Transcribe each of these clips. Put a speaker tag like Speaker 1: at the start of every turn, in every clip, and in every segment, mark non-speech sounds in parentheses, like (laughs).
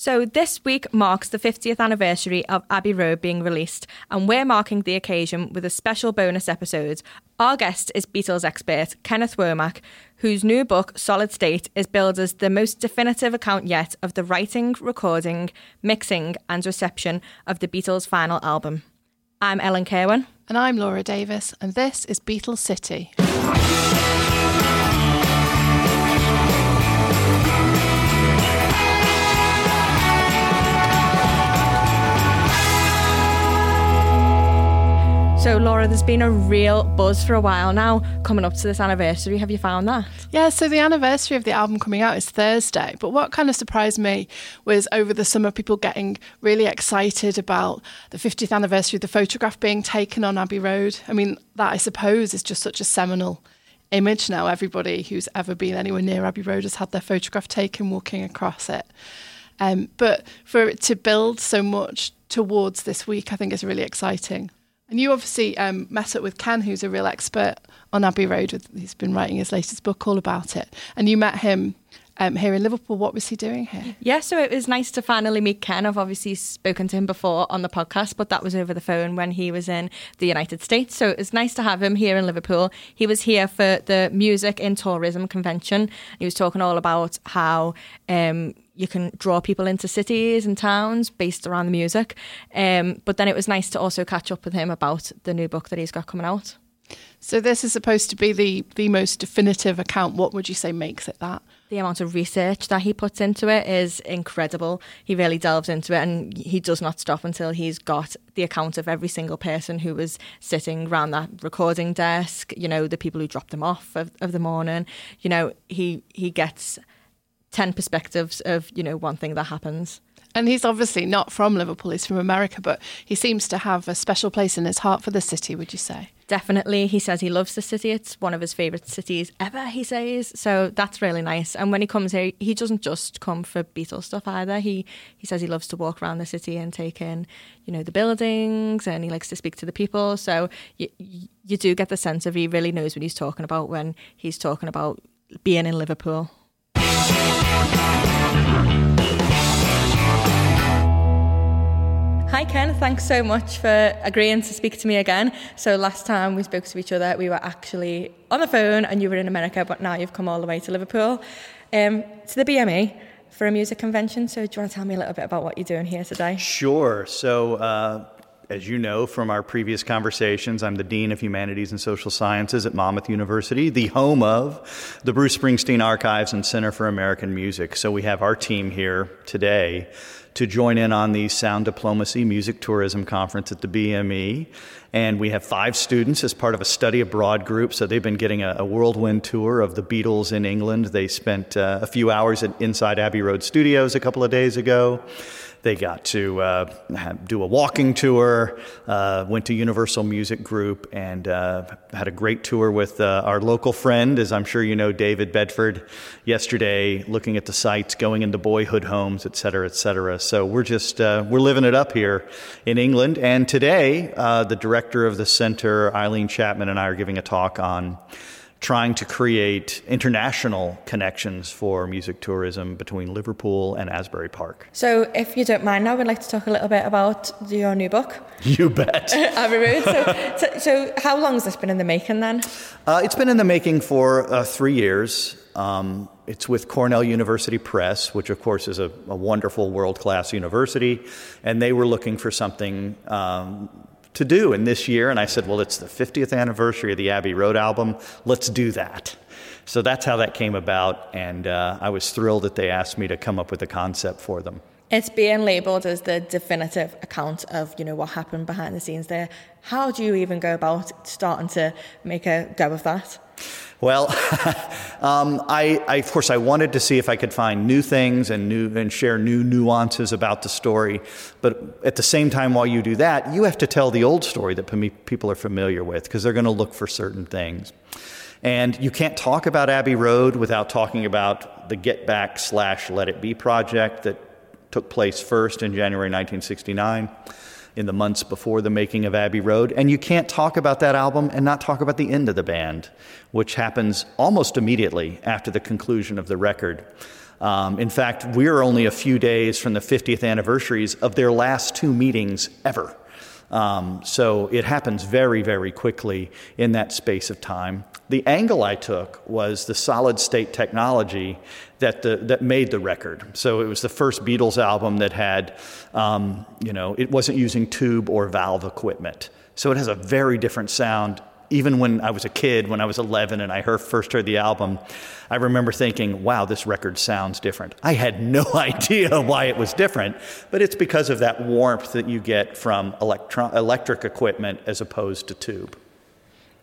Speaker 1: So, this week marks the 50th anniversary of Abbey Road being released, and we're marking the occasion with a special bonus episode. Our guest is Beatles expert Kenneth Womack, whose new book, Solid State, is billed as the most definitive account yet of the writing, recording, mixing, and reception of the Beatles' final album. I'm Ellen Kirwin.
Speaker 2: And I'm Laura Davis, and this is Beatles City.
Speaker 1: Laura, there's been a real buzz for a while now coming up to this anniversary. Have you found that?
Speaker 2: Yeah, so the anniversary of the album coming out is Thursday. But what kind of surprised me was over the summer, people getting really excited about the 50th anniversary of the photograph being taken on Abbey Road. I mean, that I suppose is just such a seminal image now. Everybody who's ever been anywhere near Abbey Road has had their photograph taken walking across it. Um, but for it to build so much towards this week, I think is really exciting. And you obviously um, met up with Ken, who's a real expert on Abbey Road. With, he's been writing his latest book all about it. And you met him um, here in Liverpool. What was he doing here?
Speaker 1: Yeah, so it was nice to finally meet Ken. I've obviously spoken to him before on the podcast, but that was over the phone when he was in the United States. So it was nice to have him here in Liverpool. He was here for the Music in Tourism convention. He was talking all about how. Um, you can draw people into cities and towns based around the music. Um, but then it was nice to also catch up with him about the new book that he's got coming out.
Speaker 2: So this is supposed to be the the most definitive account. What would you say makes it that?
Speaker 1: The amount of research that he puts into it is incredible. He really delves into it and he does not stop until he's got the account of every single person who was sitting around that recording desk, you know, the people who dropped them off of, of the morning. You know, he he gets 10 perspectives of, you know, one thing that happens.
Speaker 2: And he's obviously not from Liverpool, he's from America, but he seems to have a special place in his heart for the city, would you say?
Speaker 1: Definitely. He says he loves the city. It's one of his favourite cities ever, he says. So that's really nice. And when he comes here, he doesn't just come for Beatles stuff either. He he says he loves to walk around the city and take in, you know, the buildings and he likes to speak to the people. So you, you do get the sense of he really knows what he's talking about when he's talking about being in Liverpool. Hi, Ken. Thanks so much for agreeing to speak to me again. So, last time we spoke to each other, we were actually on the phone and you were in America, but now you've come all the way to Liverpool um, to the BME for a music convention. So, do you want to tell me a little bit about what you're doing here today?
Speaker 3: Sure. So, uh, as you know from our previous conversations, I'm the Dean of Humanities and Social Sciences at Monmouth University, the home of the Bruce Springsteen Archives and Center for American Music. So we have our team here today to join in on the Sound Diplomacy Music Tourism Conference at the BME. And we have five students as part of a study abroad group. So they've been getting a, a whirlwind tour of the Beatles in England. They spent uh, a few hours at Inside Abbey Road Studios a couple of days ago. They got to uh, do a walking tour, uh, went to Universal Music Group, and uh, had a great tour with uh, our local friend, as I'm sure you know, David Bedford, yesterday, looking at the sites, going into boyhood homes, et cetera, et cetera. So we're just uh, we're living it up here in England. And today, the director of the center, Eileen Chapman, and I are giving a talk on trying to create international connections for music tourism between Liverpool and Asbury Park.
Speaker 1: So, if you don't mind, I would like to talk a little bit about your new book. (laughs)
Speaker 3: You bet. (laughs)
Speaker 1: Abbey Road. So, so, so, how long has this been in the making then?
Speaker 3: Uh, it's been in the making for uh, three years. Um, it's with Cornell University Press, which of course is a, a wonderful world class university, and they were looking for something um, to do in this year. And I said, well, it's the 50th anniversary of the Abbey Road album. Let's do that. So that's how that came about. And uh, I was thrilled that they asked me to come up with a concept for them.
Speaker 1: It's being labelled as the definitive account of you know what happened behind the scenes there. How do you even go about starting to make a go of that?
Speaker 3: Well, (laughs) um, I, I, of course I wanted to see if I could find new things and new and share new nuances about the story. But at the same time, while you do that, you have to tell the old story that people are familiar with because they're going to look for certain things. And you can't talk about Abbey Road without talking about the Get Back slash Let It Be project that took place first in January 1969 in the months before the making of Abbey Road. And you can't talk about that album and not talk about the end of the band, which happens almost immediately after the conclusion of the record. Um, in fact, we're only a few days from the 50th anniversaries of their last two meetings ever. Um, so it happens very, very quickly in that space of time. The angle I took was the solid state technology that, the, that made the record. So it was the first Beatles album that had, um, you know, it wasn't using tube or valve equipment. So it has a very different sound. Even when I was a kid, when I was 11 and I heard, first heard the album, I remember thinking, wow, this record sounds different. I had no (laughs) idea why it was different, but it's because of that warmth that you get from electro- electric equipment as opposed to tube.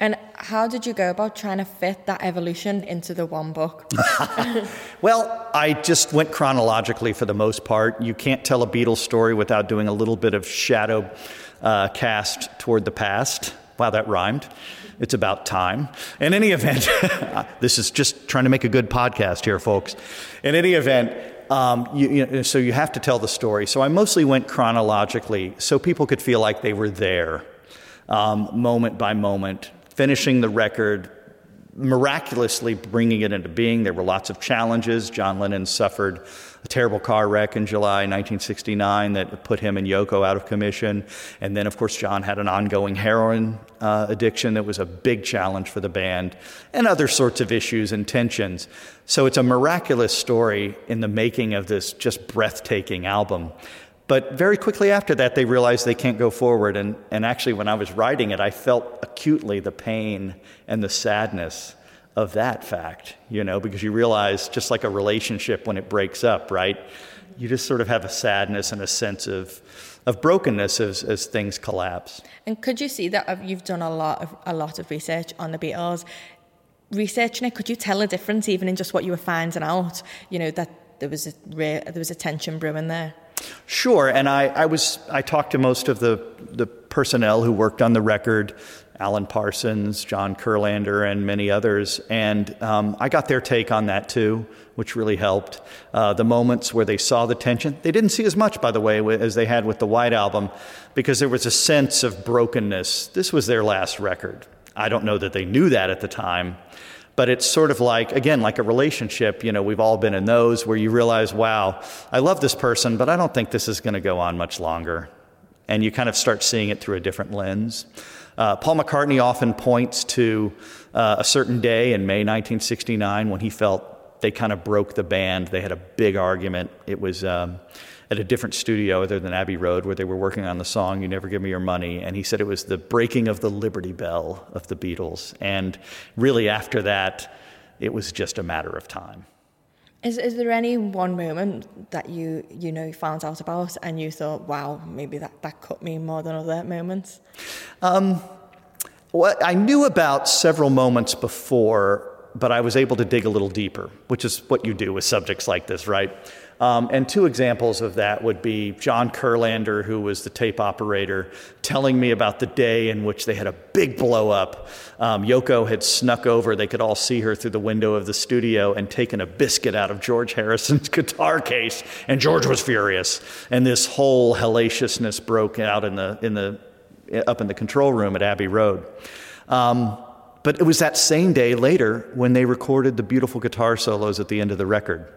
Speaker 1: And how did you go about trying to fit that evolution into the one book? (laughs) (laughs)
Speaker 3: well, I just went chronologically for the most part. You can't tell a Beatles story without doing a little bit of shadow uh, cast toward the past. Wow, that rhymed. It's about time. In any event, (laughs) this is just trying to make a good podcast here, folks. In any event, um, you, you know, so you have to tell the story. So I mostly went chronologically so people could feel like they were there, um, moment by moment, finishing the record, miraculously bringing it into being. There were lots of challenges. John Lennon suffered a terrible car wreck in July 1969 that put him and Yoko out of commission. And then, of course, John had an ongoing heroin uh, addiction that was a big challenge for the band, and other sorts of issues and tensions. So it's a miraculous story in the making of this just breathtaking album. But very quickly after that, they realized they can't go forward. And, and actually, when I was writing it, I felt acutely the pain and the sadness of that fact, you know, because you realize just like a relationship when it breaks up, right? You just sort of have a sadness and a sense of, of brokenness as, as things collapse.
Speaker 1: And could you see that uh, you've done a lot of a lot of research on the Beatles? Researching it, could you tell a difference even in just what you were finding out? You know that there was a there was a tension brewing there.
Speaker 3: Sure, and I, I was I talked to most of the the personnel who worked on the record, Alan Parsons, John Kurlander, and many others, and um, I got their take on that too, which really helped. Uh, the moments where they saw the tension, they didn't see as much, by the way, as they had with the White Album, because there was a sense of brokenness. This was their last record. I don't know that they knew that at the time, but it's sort of like, again, like a relationship. You know, we've all been in those where you realize, wow, I love this person, but I don't think this is going to go on much longer. And you kind of start seeing it through a different lens. Uh, Paul McCartney often points to uh, a certain day in May 1969 when he felt they kind of broke the band. They had a big argument. It was. Um, at a different studio other than Abbey Road where they were working on the song You Never Give Me Your Money. And he said it was the breaking of the Liberty Bell of the Beatles. And really, after that, it was just a matter of time.
Speaker 1: Is, is there any one moment that you you know found out about and you thought, wow, maybe that, that cut me more than other moments? Um,
Speaker 3: well, I knew about several moments before, but I was able to dig a little deeper, which is what you do with subjects like this, right? Um, and two examples of that would be John Kurlander, who was the tape operator, telling me about the day in which they had a big blow up. Um, Yoko had snuck over, they could all see her through the window of the studio, and taken a biscuit out of George Harrison's (laughs) guitar case. And George was furious. And this whole hellaciousness broke out in the, in the, up in the control room at Abbey Road. Um, but it was that same day later when they recorded the beautiful guitar solos at the end of the record.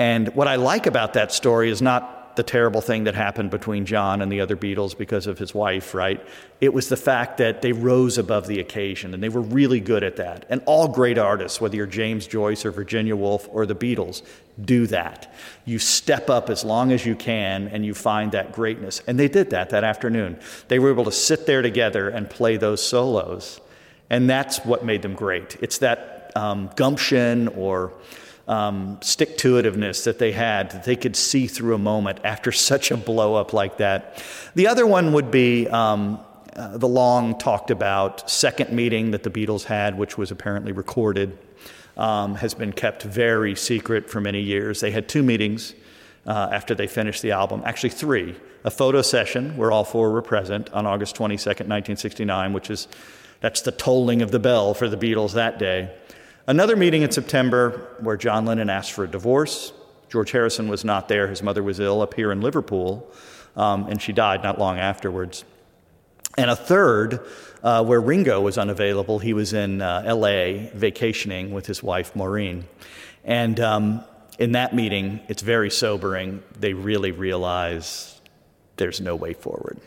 Speaker 3: And what I like about that story is not the terrible thing that happened between John and the other Beatles because of his wife, right? It was the fact that they rose above the occasion and they were really good at that. And all great artists, whether you're James Joyce or Virginia Woolf or the Beatles, do that. You step up as long as you can and you find that greatness. And they did that that afternoon. They were able to sit there together and play those solos. And that's what made them great. It's that um, gumption or um, stick to itiveness that they had, that they could see through a moment after such a blow up like that. The other one would be um, uh, the long talked about second meeting that the Beatles had, which was apparently recorded, um, has been kept very secret for many years. They had two meetings. Uh, after they finished the album, actually three. A photo session where all four were present on August 22nd, 1969, which is that's the tolling of the bell for the Beatles that day. Another meeting in September where John Lennon asked for a divorce. George Harrison was not there. His mother was ill up here in Liverpool, um, and she died not long afterwards. And a third uh, where Ringo was unavailable. He was in uh, LA vacationing with his wife, Maureen. And um, in that meeting, it's very sobering. They really realize there's no way forward.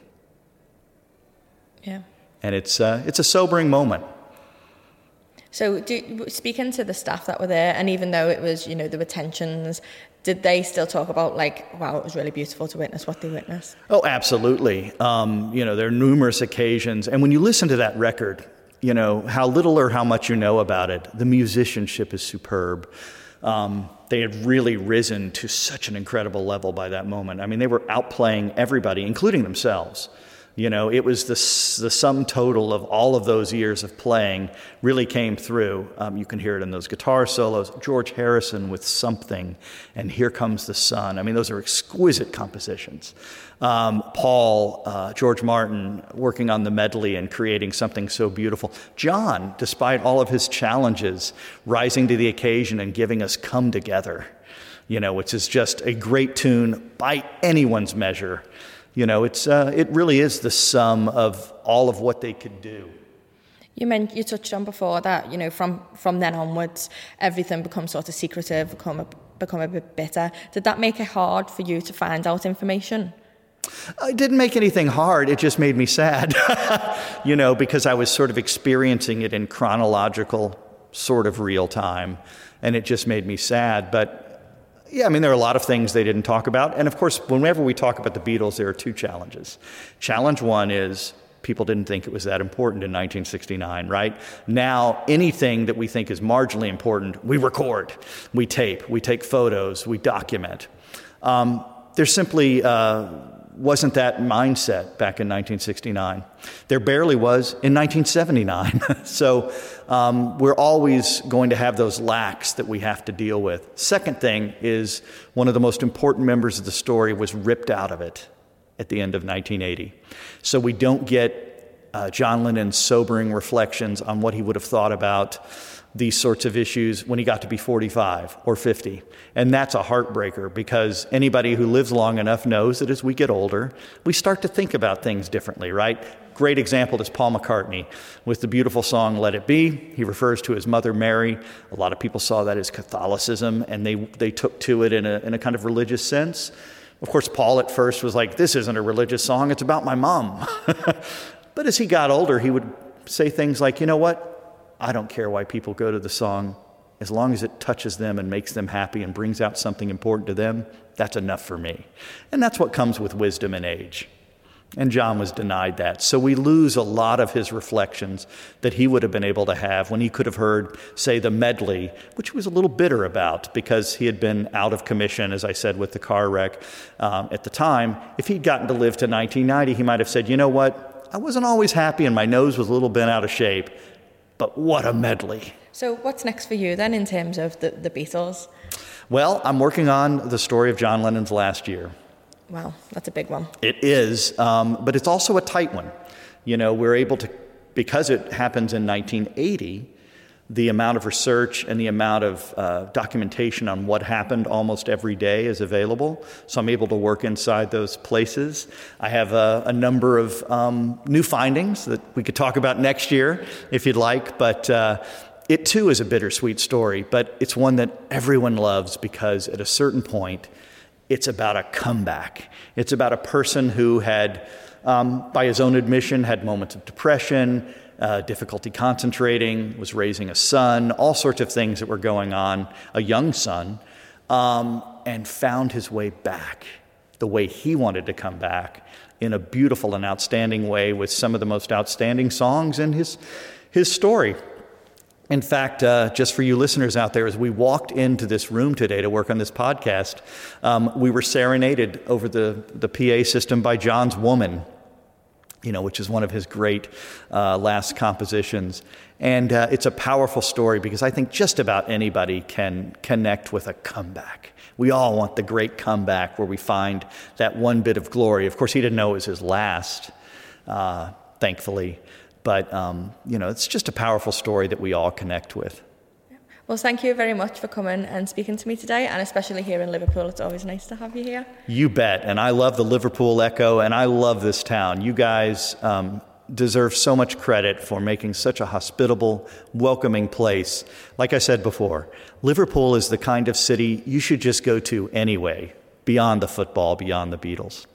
Speaker 1: Yeah.
Speaker 3: And it's, uh, it's a sobering moment.
Speaker 1: So, do, speaking to the staff that were there, and even though it was, you know, there were tensions, did they still talk about like, wow, it was really beautiful to witness what they witnessed?
Speaker 3: Oh, absolutely. Um, you know, there are numerous occasions, and when you listen to that record, you know how little or how much you know about it. The musicianship is superb. Um, they had really risen to such an incredible level by that moment. I mean, they were outplaying everybody, including themselves. You know, it was the, the sum total of all of those years of playing really came through. Um, you can hear it in those guitar solos. George Harrison with Something and Here Comes the Sun. I mean, those are exquisite compositions. Um, Paul, uh, George Martin working on the medley and creating something so beautiful. John, despite all of his challenges, rising to the occasion and giving us Come Together, you know, which is just a great tune by anyone's measure. You know, it's, uh, it really is the sum of all of what they could do.
Speaker 1: You meant you touched on before that you know from from then onwards everything becomes sort of secretive, become a, become a bit bitter. Did that make it hard for you to find out information?
Speaker 3: It didn't make anything hard. It just made me sad, (laughs) you know, because I was sort of experiencing it in chronological, sort of real time, and it just made me sad. But yeah, I mean, there are a lot of things they didn't talk about. And of course, whenever we talk about the Beatles, there are two challenges. Challenge one is people didn't think it was that important in 1969, right? Now, anything that we think is marginally important, we record, we tape, we take photos, we document. Um, there's simply uh, wasn't that mindset back in 1969. There barely was in 1979. (laughs) so um, we're always going to have those lacks that we have to deal with. Second thing is one of the most important members of the story was ripped out of it at the end of 1980. So we don't get uh, John Lennon's sobering reflections on what he would have thought about these sorts of issues when he got to be 45 or 50. And that's a heartbreaker because anybody who lives long enough knows that as we get older, we start to think about things differently, right? Great example is Paul McCartney with the beautiful song Let It Be. He refers to his mother Mary. A lot of people saw that as Catholicism and they, they took to it in a, in a kind of religious sense. Of course, Paul at first was like, This isn't a religious song, it's about my mom. (laughs) but as he got older, he would say things like, You know what? I don't care why people go to the song. As long as it touches them and makes them happy and brings out something important to them, that's enough for me. And that's what comes with wisdom and age. And John was denied that. So we lose a lot of his reflections that he would have been able to have when he could have heard, say, the medley, which he was a little bitter about because he had been out of commission, as I said, with the car wreck um, at the time. If he'd gotten to live to 1990, he might have said, you know what? I wasn't always happy and my nose was a little bent out of shape, but what a medley.
Speaker 1: So, what's next for you then in terms of the, the Beatles?
Speaker 3: Well, I'm working on the story of John Lennon's last year.
Speaker 1: Wow, that's a big one.
Speaker 3: It is, um, but it's also a tight one. You know, we're able to, because it happens in 1980, the amount of research and the amount of uh, documentation on what happened almost every day is available. So I'm able to work inside those places. I have a, a number of um, new findings that we could talk about next year if you'd like, but uh, it too is a bittersweet story, but it's one that everyone loves because at a certain point, it's about a comeback. It's about a person who had, um, by his own admission, had moments of depression uh, difficulty concentrating, was raising a son, all sorts of things that were going on, a young son, um, and found his way back the way he wanted to come back in a beautiful and outstanding way with some of the most outstanding songs in his, his story. In fact, uh, just for you listeners out there, as we walked into this room today to work on this podcast, um, we were serenaded over the, the PA system by John's Woman, you know, which is one of his great uh, last compositions. And uh, it's a powerful story because I think just about anybody can connect with a comeback. We all want the great comeback where we find that one bit of glory. Of course, he didn't know it was his last, uh, thankfully. But, um, you know, it's just a powerful story that we all connect with.
Speaker 1: Well, thank you very much for coming and speaking to me today, and especially here in Liverpool. It's always nice to have you here.
Speaker 3: You bet. And I love the Liverpool Echo, and I love this town. You guys um, deserve so much credit for making such a hospitable, welcoming place. Like I said before, Liverpool is the kind of city you should just go to anyway, beyond the football, beyond the Beatles.